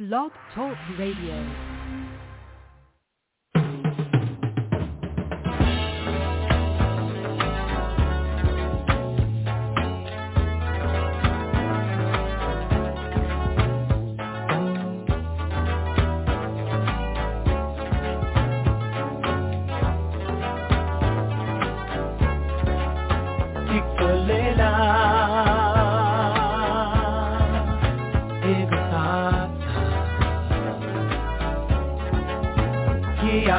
Blog Talk Radio.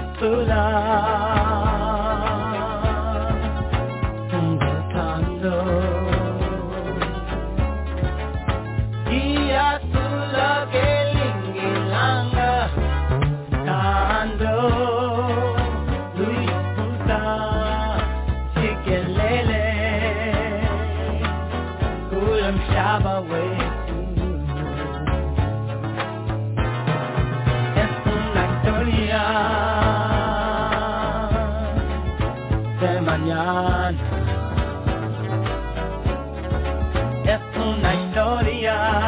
m'appela. Ez du historia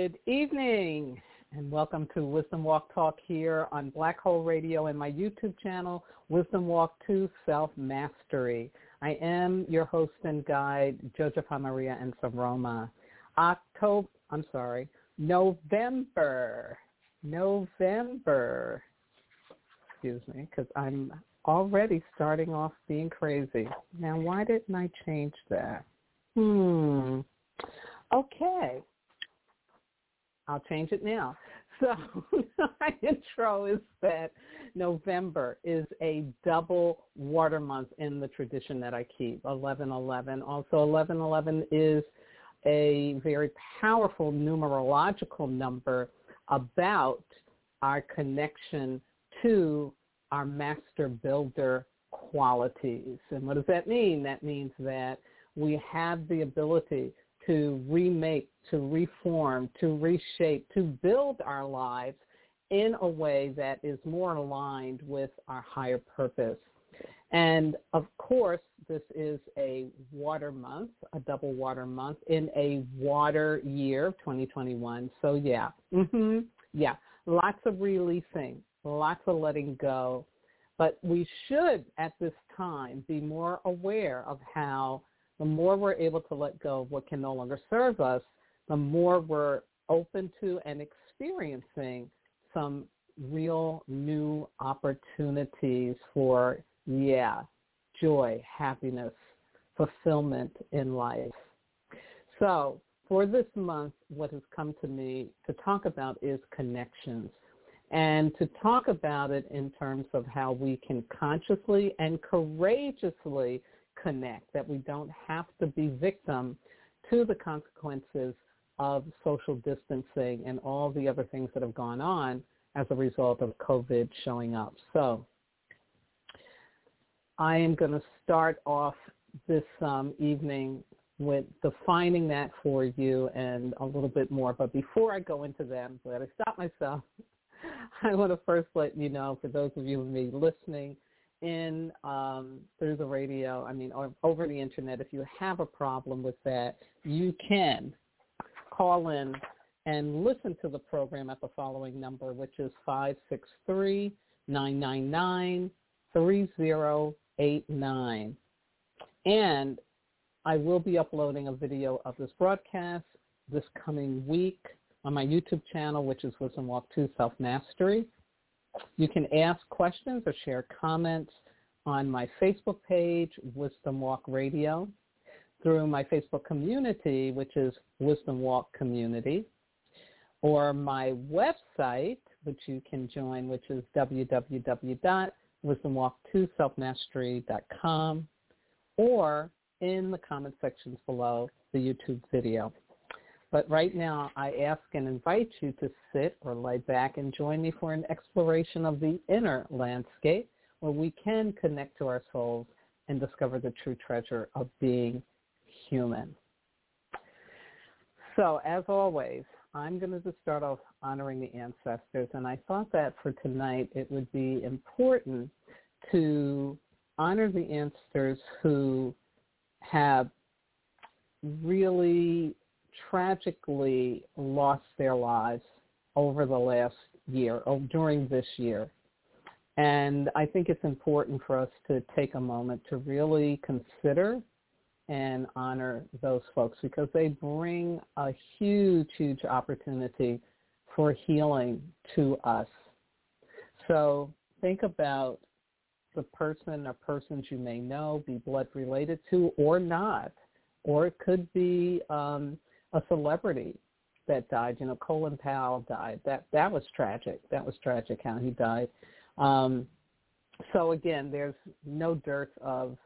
Good evening and welcome to Wisdom Walk Talk here on Blog Talk Radio and my YouTube channel, Wisdom Walk 2 Self Mastery. I am your host and guide, Jojopah Maria Nsoroma. October, I'm sorry, November, November, excuse me, because I'm already starting off being crazy. Now, why didn't I change that? Hmm. Okay. I'll change it now. So my intro is that November is a double water month in the tradition that I keep, 1111. Also, 1111 is a very powerful numerological number about our connection to our master builder qualities. And what does that mean? That means that we have the ability to remake, to reform, to reshape, to build our lives in a way that is more aligned with our higher purpose. And of course, this is a water month, a double water month in a water year, 2021. So yeah, hmm yeah, lots of releasing, lots of letting go. But we should at this time be more aware of how the more we're able to let go of what can no longer serve us, the more we're open to and experiencing some real new opportunities for, yeah, joy, happiness, fulfillment in life. So for this month, what has come to me to talk about is connections and to talk about it in terms of how we can consciously and courageously connect, that we don't have to be victim to the consequences of social distancing and all the other things that have gone on as a result of COVID showing up. So I am going to start off this um, evening with defining that for you and a little bit more. But before I go into that, I'm glad I stopped myself. I want to first let you know, for those of you may be listening in um, through the radio, I mean, or over the internet, if you have a problem with that, you can call in and listen to the program at the following number, which is 563 999 3089. And I will be uploading a video of this broadcast this coming week on my YouTube channel, which is Wisdom Walk 2 Self Mastery. You can ask questions or share comments on my Facebook page, Wisdom Walk Radio, through my Facebook community, which is Wisdom Walk Community, or my website, which you can join, which is www.wisdomwalk2selfmastery.com, or in the comment sections below the YouTube video. But right now, I ask and invite you to sit or lie back and join me for an exploration of the inner landscape where we can connect to our souls and discover the true treasure of being human. So as always, I'm going to just start off honoring the ancestors. And I thought that for tonight it would be important to honor the ancestors who have really tragically lost their lives over the last year, or during this year. And I think it's important for us to take a moment to really consider and honor those folks because they bring a huge, huge opportunity for healing to us. So think about the person or persons you may know, be blood related to or not, or it could be um, a celebrity that died. You know, Colin Powell died. That that was tragic. That was tragic how he died. Um, so again, there's no dearth of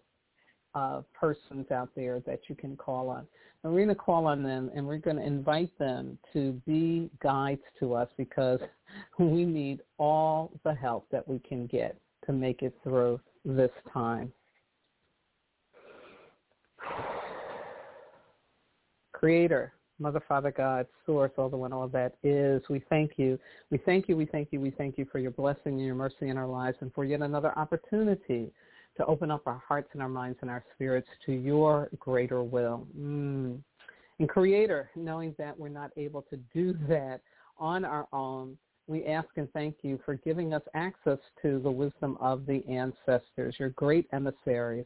uh, persons out there that you can call on. And we're going to call on them and we're going to invite them to be guides to us because we need all the help that we can get to make it through this time. Creator, Mother, Father, God, Source, all the one, all that is. We thank you. We thank you. We thank you. We thank you for your blessing and your mercy in our lives and for yet another opportunity to open up our hearts and our minds and our spirits to your greater will. Mm. And Creator, knowing that we're not able to do that on our own, we ask and thank you for giving us access to the wisdom of the ancestors, your great emissaries.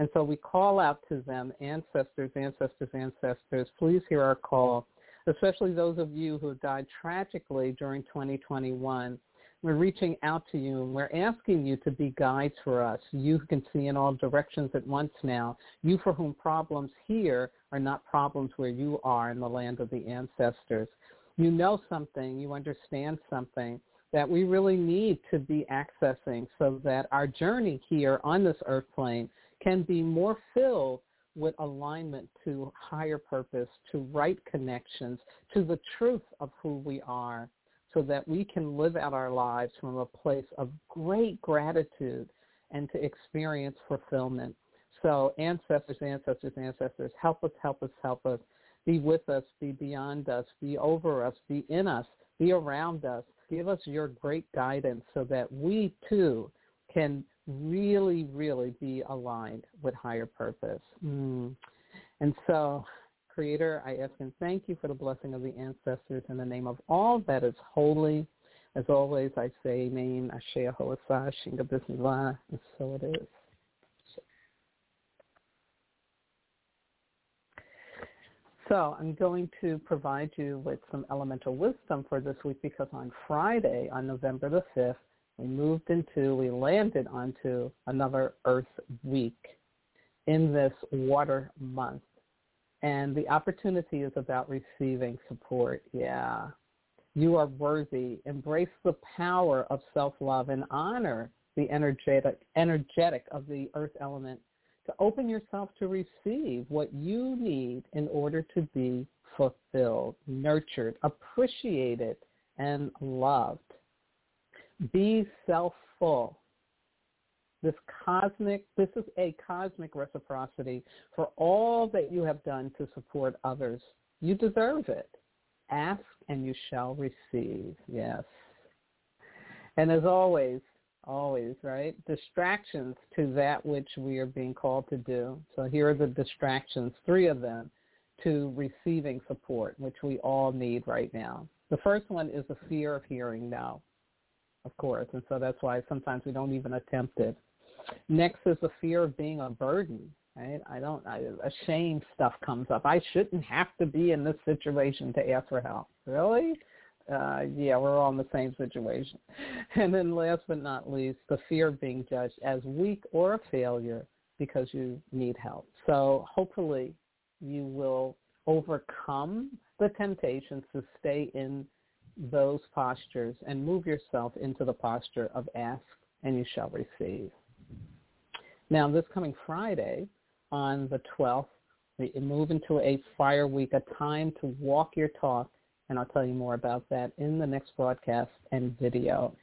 And so we call out to them, ancestors, ancestors, ancestors, please hear our call, especially those of you who died tragically during 2021. We're reaching out to you and we're asking you to be guides for us. You can see in all directions at once now. You for whom problems here are not problems where you are in the land of the ancestors. You know something, you understand something that we really need to be accessing so that our journey here on this earth plane can be more filled with alignment to higher purpose, to right connections, to the truth of who we are, so that we can live out our lives from a place of great gratitude and to experience fulfillment. So ancestors, ancestors, ancestors, help us, help us, help us. Be with us, be beyond us, be over us, be in us, be around us. Give us your great guidance so that we too can really, really be aligned with higher purpose. Mm. And so, Creator, I ask and thank you for the blessing of the ancestors in the name of all that is holy. As always, I say, Amen, Ashe Ahoasa, Shinga Bismillah, and so it is. So I'm going to provide you with some elemental wisdom for this week because on Friday, on November the 5th, we moved into, we landed onto another Earth week in this water month. And the opportunity is about receiving support. Yeah. You are worthy. Embrace the power of self-love and honor the energetic, energetic of the earth element to open yourself to receive what you need in order to be fulfilled, nurtured, appreciated, and loved. Be self-full. This cosmic, this is a cosmic reciprocity for all that you have done to support others. You deserve it. Ask and you shall receive. Yes. And as always, always, right? Distractions to that which we are being called to do. So here are the distractions, three of them, to receiving support, which we all need right now. The first one is the fear of hearing no, of course, and so that's why sometimes we don't even attempt it. Next is the fear of being a burden, right? I don't, I, a shame stuff comes up. I shouldn't have to be in this situation to ask for help. Really? uh, yeah, we're all in the same situation. And then last but not least, the fear of being judged as weak or a failure because you need help. So hopefully you will overcome the temptations to stay in those postures and move yourself into the posture of ask and you shall receive. Now this coming Friday on the 12th, we move into a fire week, a time to walk your talk and I'll tell you more about that in the next broadcast and video.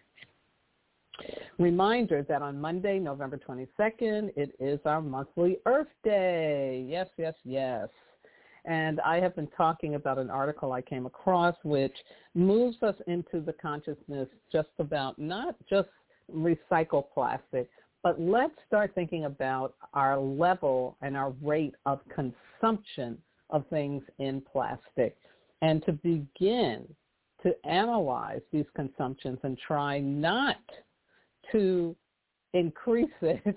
Reminder that on Monday, November 22nd, it is our monthly Earth Day. Yes, yes, yes. And I have been talking about an article I came across which moves us into the consciousness just about not just recycle plastic, but let's start thinking about our level and our rate of consumption of things in plastic and to begin to analyze these consumptions and try not to increase it,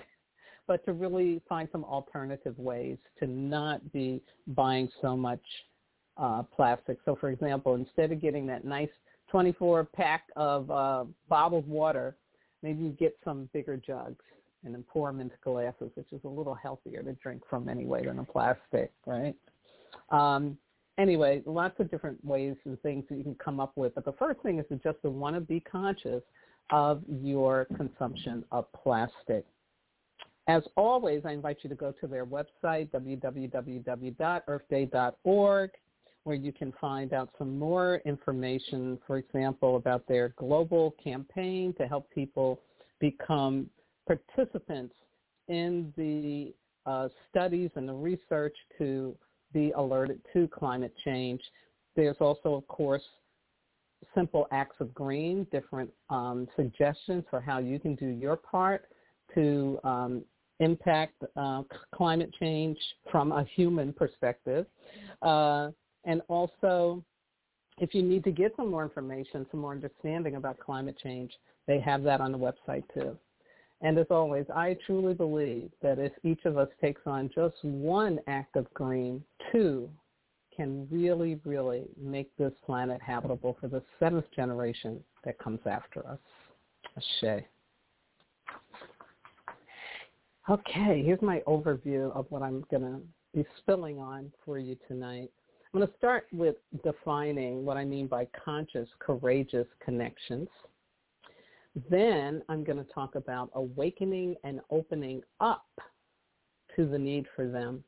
but to really find some alternative ways to not be buying so much uh, plastic. So, for example, instead of getting that nice 24 pack of uh, bottled water, maybe you get some bigger jugs and then pour them into glasses, which is a little healthier to drink from anyway than a plastic, right? Um, anyway, lots of different ways and things that you can come up with. But the first thing is to just to want to be conscious of your consumption of plastic. As always, I invite you to go to their website, www.earthday.org, where you can find out some more information, for example, about their global campaign to help people become participants in the uh, studies and the research to be alerted to climate change. There's also, of course, simple acts of green, different um, suggestions for how you can do your part to um, impact uh, climate change from a human perspective. Uh, and also, if you need to get some more information, some more understanding about climate change, they have that on the website too. And as always, I truly believe that if each of us takes on just one act of green, two can really, really make this planet habitable for the seventh generation that comes after us. Ashe. Okay, here's my overview of what I'm going to be spilling on for you tonight. I'm going to start with defining what I mean by conscious, courageous connections. Then I'm going to talk about awakening and opening up to the need for them.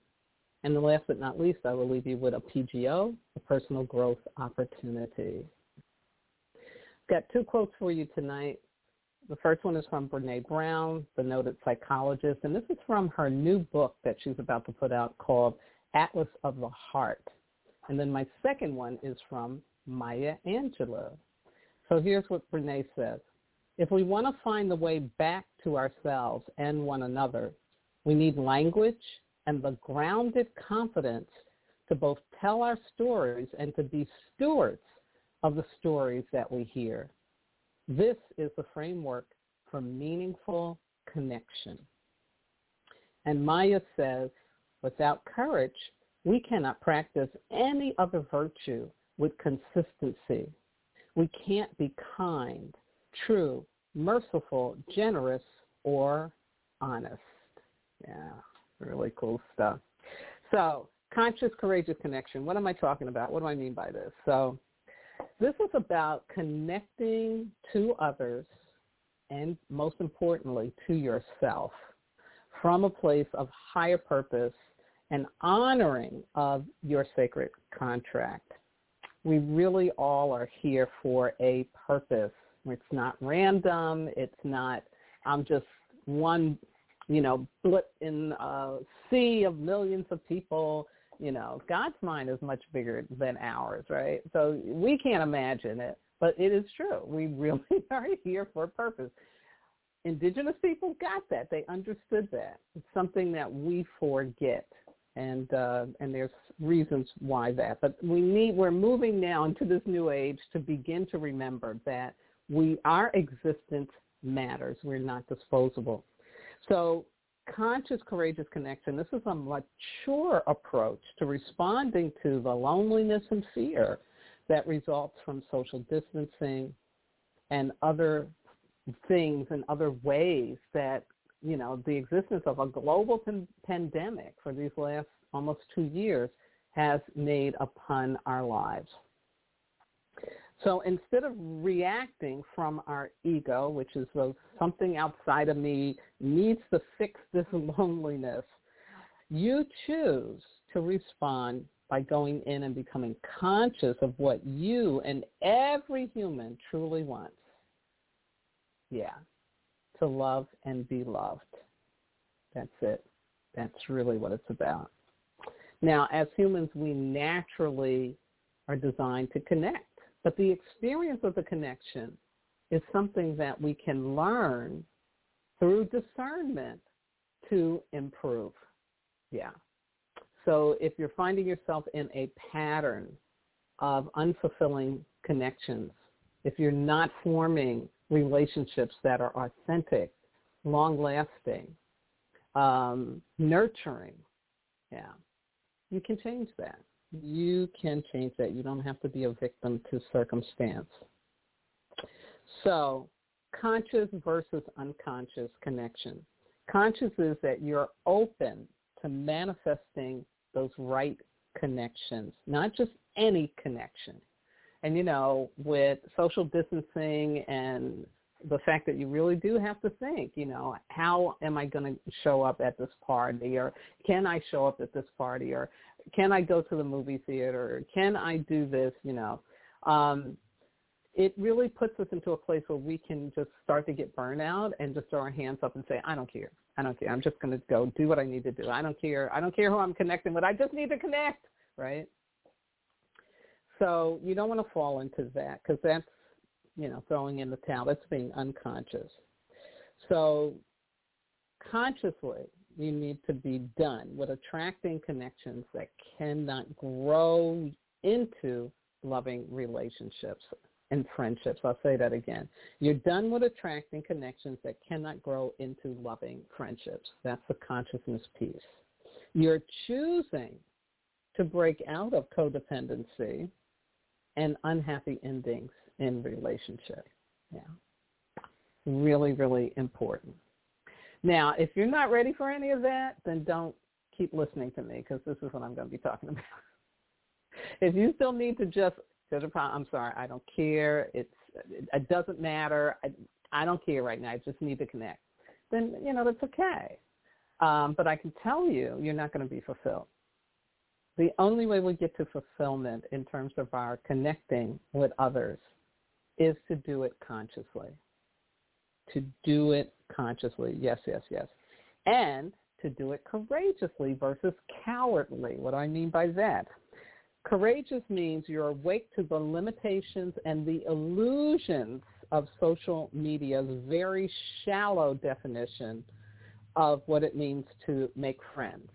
And last but not least, I will leave you with a PGO, a personal growth opportunity. Got two quotes for you tonight. The first one is from Brene Brown, the noted psychologist, and this is from her new book that she's about to put out called Atlas of the Heart. And then my second one is from Maya Angelou. So here's what Brene says. If we want to find the way back to ourselves and one another, we need language and the grounded confidence to both tell our stories and to be stewards of the stories that we hear. This is the framework for meaningful connection. And Maya says, without courage, we cannot practice any other virtue with consistency. We can't be kind, true, merciful, generous, or honest. Yeah, really cool stuff. So conscious, courageous connection. What am I talking about? What do I mean by this? So this is about connecting to others and most importantly to yourself from a place of higher purpose and honoring of your sacred contract. We really all are here for a purpose. It's not random. It's not, I'm just one, you know, blip in a sea of millions of people. You know, God's mind is much bigger than ours, right? So we can't imagine it, but it is true. We really are here for a purpose. Indigenous people got that. They understood that. It's something that we forget and uh, and there's reasons why that. But we need we're moving now into this new age to begin to remember that we our existence matters. We're not disposable. So conscious courageous connection this is a mature approach to responding to the loneliness and fear that results from social distancing and other things and other ways that you know, the existence of a global pan- pandemic for these last almost two years has made upon our lives. So instead of reacting from our ego, which is the, something outside of me needs to fix this loneliness, you choose to respond by going in and becoming conscious of what you and every human truly wants. Yeah, to love and be loved. That's it. That's really what it's about. Now, as humans, we naturally are designed to connect, but the experience of the connection is something that we can learn through discernment to improve. Yeah. So if you're finding yourself in a pattern of unfulfilling connections, if you're not forming relationships that are authentic, long-lasting, um, nurturing. Yeah, you can change that. You can change that. You don't have to be a victim to circumstance. So conscious versus unconscious connection. Conscious is that you're open to manifesting those right connections, not just any connection. And you know, with social distancing and the fact that you really do have to think, you know, how am I going to show up at this party or can I show up at this party or can I go to the movie theater can I do this, you know. Um, it really puts us into a place where we can just start to get burnout and just throw our hands up and say, I don't care. I don't care. I'm just going to go do what I need to do. I don't care. I don't care who I'm connecting with. I just need to connect, right? So you don't want to fall into that because that's, you know, throwing in the towel. That's being unconscious. So consciously, you need to be done with attracting connections that cannot grow into loving relationships and friendships. I'll say that again. You're done with attracting connections that cannot grow into loving friendships. That's the consciousness piece. You're choosing to break out of codependency and unhappy endings in relationship. Yeah. Really, really important. Now, if you're not ready for any of that, then don't keep listening to me because this is what I'm going to be talking about. if you still need to just, I'm sorry, I don't care. It's, it doesn't matter. I, I don't care right now. I just need to connect. Then, you know, that's okay. Um, but I can tell you, you're not going to be fulfilled the only way we get to fulfillment in terms of our connecting with others is to do it consciously. To do it consciously. Yes, yes, yes. And to do it courageously versus cowardly. What do I mean by that? Courageous means you're awake to the limitations and the illusions of social media's very shallow definition of what it means to make friends.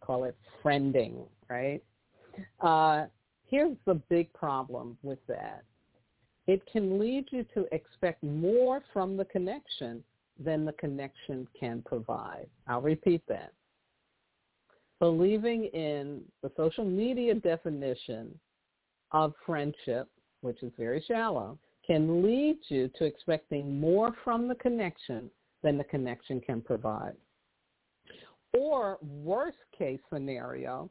Call it friending, right? Uh, here's the big problem with that. It can lead you to expect more from the connection than the connection can provide. I'll repeat that. Believing in the social media definition of friendship, which is very shallow, can lead you to expecting more from the connection than the connection can provide. Or worst case scenario,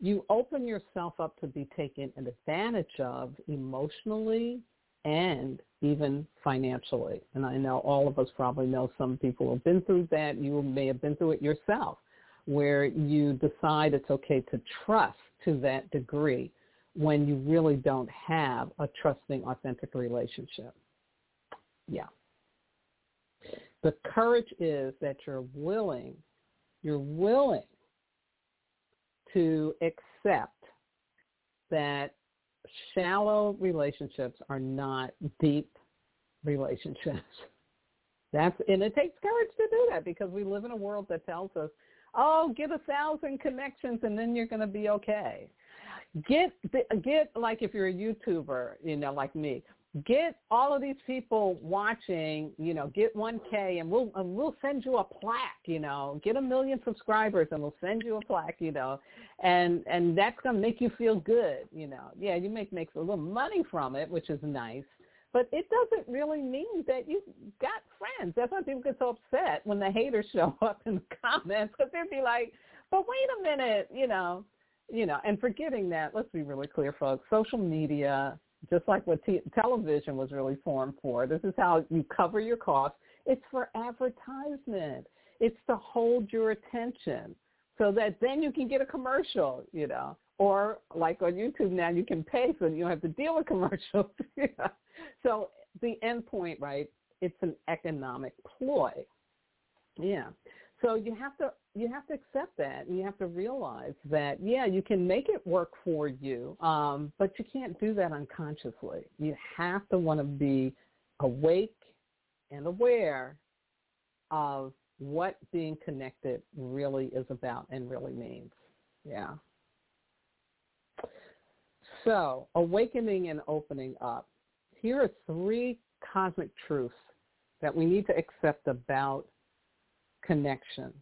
you open yourself up to be taken advantage of emotionally and even financially. And I know all of us probably know some people have been through that. You may have been through it yourself, where you decide it's okay to trust to that degree when you really don't have a trusting, authentic relationship. Yeah. The courage is that you're willing, you're willing to accept that shallow relationships are not deep relationships. That's and it takes courage to do that because we live in a world that tells us, "Oh, get a thousand connections and then you're going to be okay." Get get like if you're a YouTuber, you know, like me, get all of these people watching, you know, get 1K and we'll and we'll send you a plaque, you know, get a million subscribers and we'll send you a plaque, you know, and and that's gonna make you feel good, you know. Yeah, you make make a little money from it, which is nice, but it doesn't really mean that you got friends. That's why people get so upset when the haters show up in the comments because they'd be like, but wait a minute, you know, you know, and forgetting that, let's be really clear, folks. Social media just like what t- television was really formed for. This is how you cover your costs. It's for advertisement. It's to hold your attention so that then you can get a commercial, you know. Or like on YouTube now, you can pay so you don't have to deal with commercials. So the end point, right, it's an economic ploy. Yeah. So you have to you have to accept that. And you have to realize that yeah you can make it work for you um, but you can't do that unconsciously. You have to want to be awake and aware of what being connected really is about and really means. Yeah. So awakening and opening up. Here are three cosmic truths that we need to accept about connection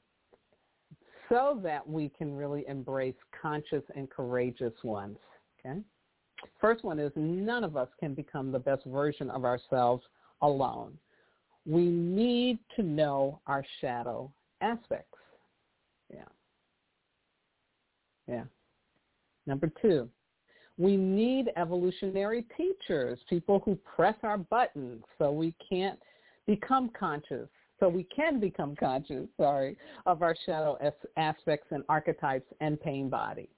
so that we can really embrace conscious and courageous ones. Okay? First one is none of us can become the best version of ourselves alone. We need to know our shadow aspects. Yeah. Yeah. Number two, we need evolutionary teachers, people who press our buttons so we can't become conscious so we can become conscious, sorry, of our shadow aspects and archetypes and pain body.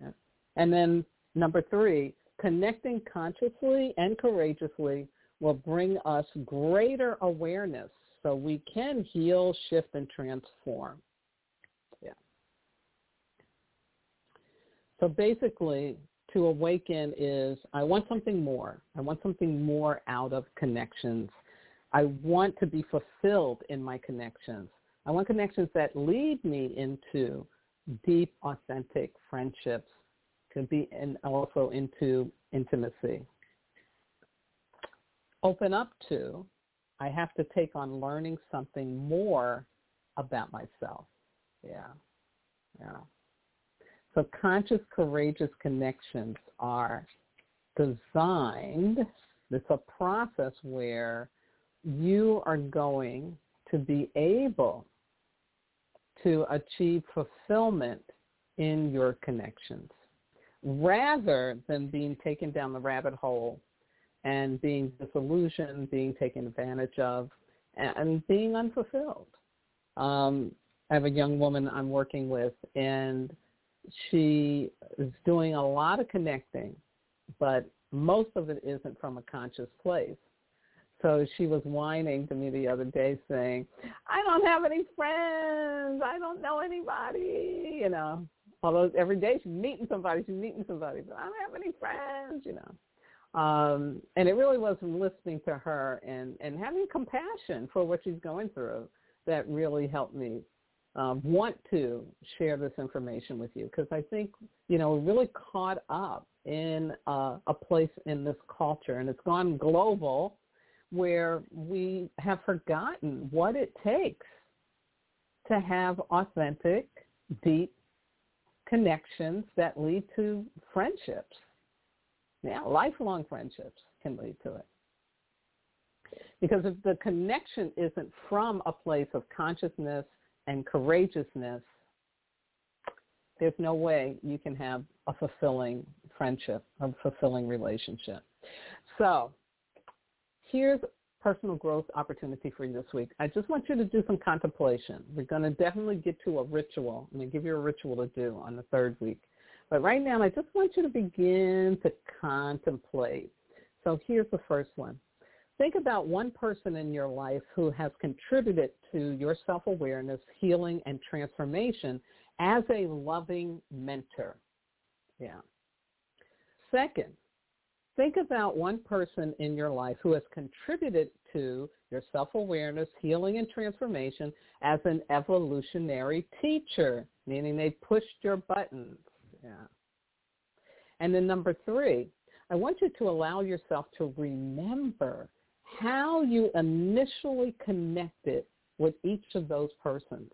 Yeah. And then number three, connecting consciously and courageously will bring us greater awareness so we can heal, shift, and transform. Yeah. So basically, to awaken is I want something more. I want something more out of connections I want to be fulfilled in my connections. I want connections that lead me into deep, authentic friendships, could be and also into intimacy. Open up to, I have to take on learning something more about myself. Yeah. Yeah. So conscious, courageous connections are designed, it's a process where you are going to be able to achieve fulfillment in your connections rather than being taken down the rabbit hole and being disillusioned, being taken advantage of, and being unfulfilled. Um, I have a young woman I'm working with, and she is doing a lot of connecting, but most of it isn't from a conscious place. So she was whining to me the other day saying, I don't have any friends. I don't know anybody, you know. Although every day she's meeting somebody, she's meeting somebody, but I don't have any friends, you know. Um, and it really was from listening to her and, and having compassion for what she's going through that really helped me um, want to share this information with you because I think, you know, we're really caught up in uh, a place in this culture and it's gone global where we have forgotten what it takes to have authentic, deep connections that lead to friendships. Yeah, lifelong friendships can lead to it. Because if the connection isn't from a place of consciousness and courageousness, there's no way you can have a fulfilling friendship, a fulfilling relationship. So here's personal growth opportunity for you this week. I just want you to do some contemplation. We're going to definitely get to a ritual. I'm going to give you a ritual to do on the third week. But right now, I just want you to begin to contemplate. So here's the first one. Think about one person in your life who has contributed to your self-awareness, healing, and transformation as a loving mentor. Yeah. Second, think about one person in your life who has contributed to your self-awareness, healing, and transformation as an evolutionary teacher, meaning they pushed your buttons. Yeah. And then number three, I want you to allow yourself to remember how you initially connected with each of those persons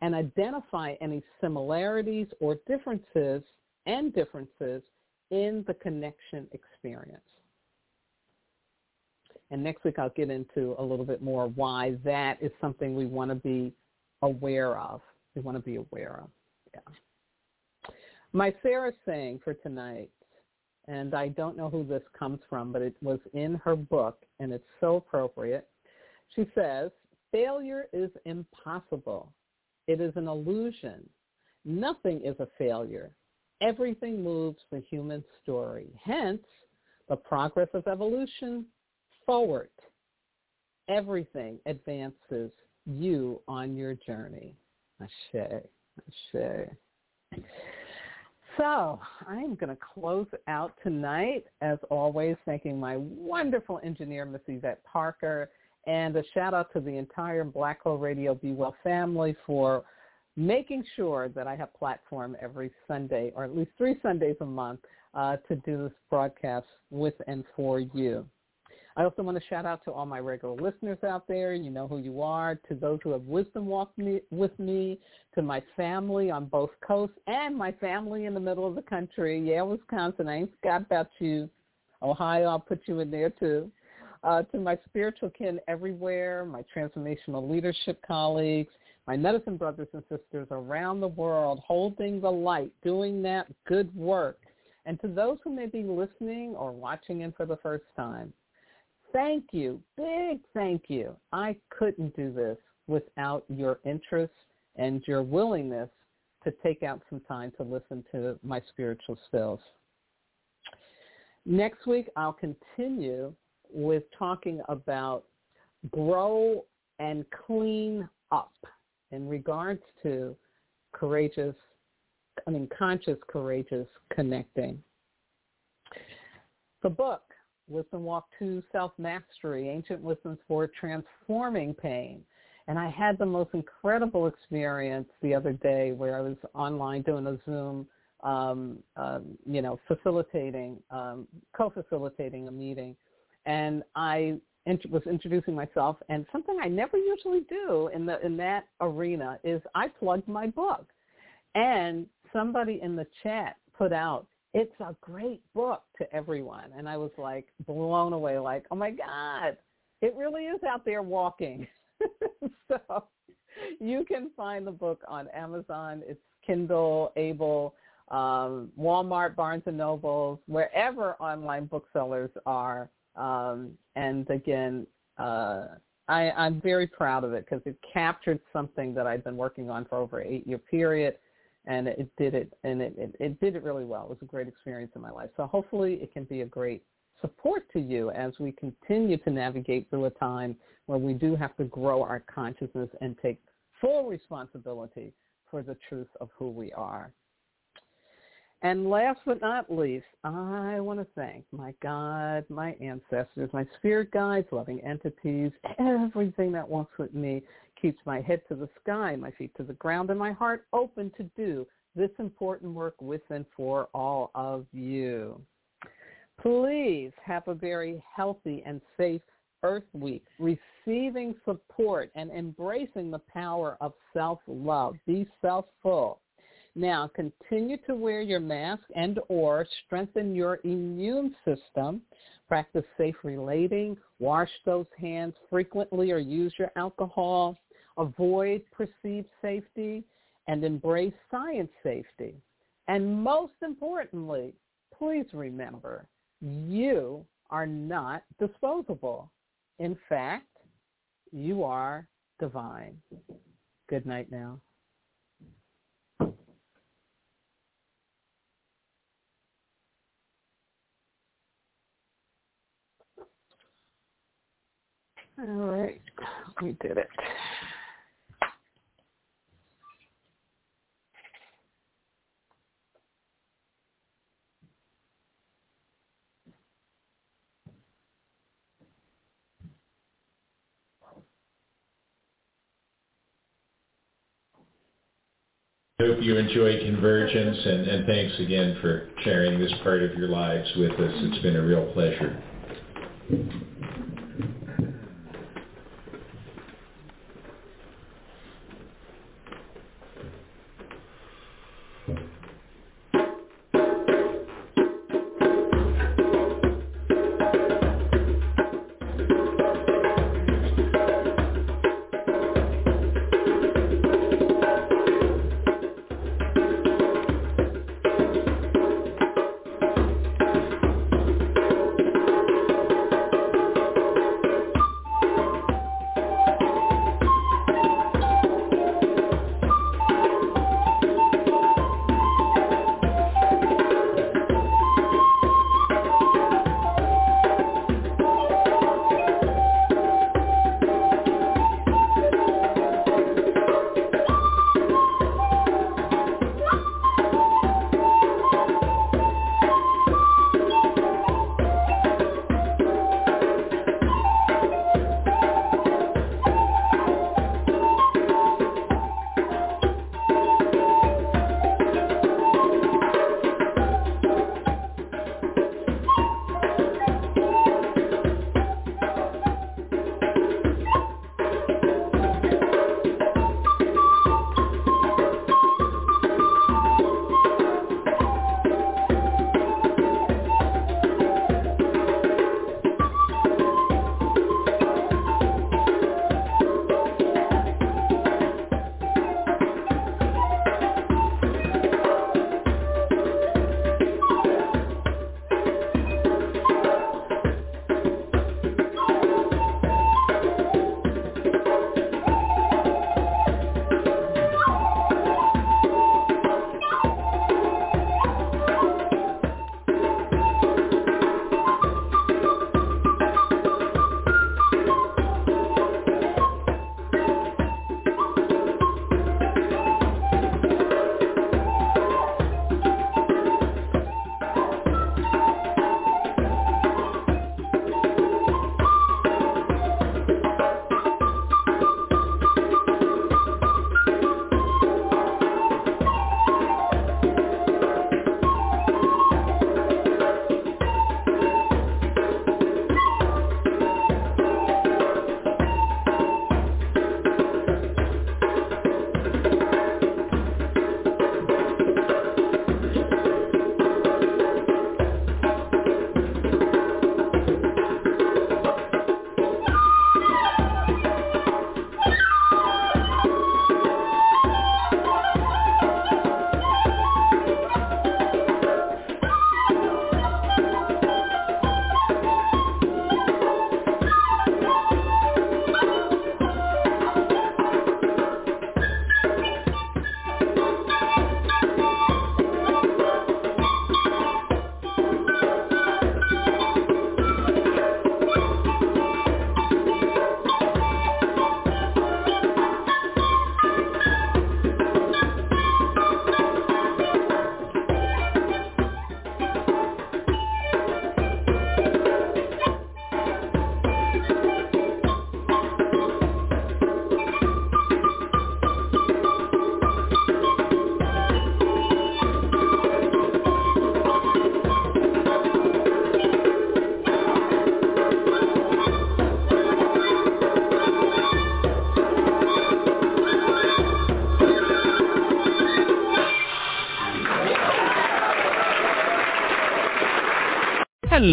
and identify any similarities or differences and differences in the connection experience. And next week I'll get into a little bit more why that is something we want to be aware of. We want to be aware of. Yeah. My Sarah saying for tonight and I don't know who this comes from, but it was in her book, and it's so appropriate. She says, failure is impossible. It is an illusion. Nothing is a failure. Everything moves the human story. Hence, the progress of evolution forward. Everything advances you on your journey. Ashe, ashe. So I'm going to close out tonight, as always, thanking my wonderful engineer, Miss Yvette Parker, and a shout out to the entire Blog Talk Radio Be Well family for making sure that I have platform every Sunday, or at least three Sundays a month, uh, to do this broadcast with and for you. I also want to shout out to all my regular listeners out there. You know who you are. To those who have wisdom walked me, with me, to my family on both coasts, and my family in the middle of the country. Yeah, Wisconsin. I ain't forgot about you. Ohio, I'll put you in there too. Uh, to my spiritual kin everywhere, my transformational leadership colleagues, my medicine brothers and sisters around the world, holding the light, doing that good work. And to those who may be listening or watching in for the first time, thank you, big thank you. I couldn't do this without your interest and your willingness to take out some time to listen to my spiritual spills. Next week, I'll continue with talking about grow and clean up in regards to courageous, I mean, conscious, courageous connecting. The book Wisdom Walk to Self-Mastery, Ancient Wisdoms for Transforming Pain. And I had the most incredible experience the other day where I was online doing a Zoom, um, um, you know, facilitating, um, co-facilitating a meeting. And I int- was introducing myself, and something I never usually do in, the, in that arena is I plugged my book. And somebody in the chat put out, it's a great book to everyone. And I was like blown away, like, oh my God, it really is out there walking. so you can find the book on Amazon. It's Kindle, Able, um, Walmart, Barnes and Nobles, wherever online booksellers are. Um, and again, uh, I, I'm very proud of it because it captured something that I've been working on for over eight-year period and it did it and it, it, it did it really well. It was a great experience in my life. So hopefully it can be a great support to you as we continue to navigate through a time where we do have to grow our consciousness and take full responsibility for the truth of who we are. And last but not least, I want to thank my God, my ancestors, my spirit guides, loving entities, everything that walks with me, keeps my head to the sky, my feet to the ground, and my heart open to do this important work with and for all of you. Please have a very healthy and safe Earth Week, receiving support and embracing the power of self-love. Be self-full. Now, continue to wear your mask and or strengthen your immune system. Practice safe relating. Wash those hands frequently or use your alcohol. Avoid perceived safety and embrace science safety. And most importantly, please remember, you are not disposable. In fact, you are divine. Good night now. All right, we did it. hope you enjoy Convergence, and, and thanks again for sharing this part of your lives with us. It's been a real pleasure.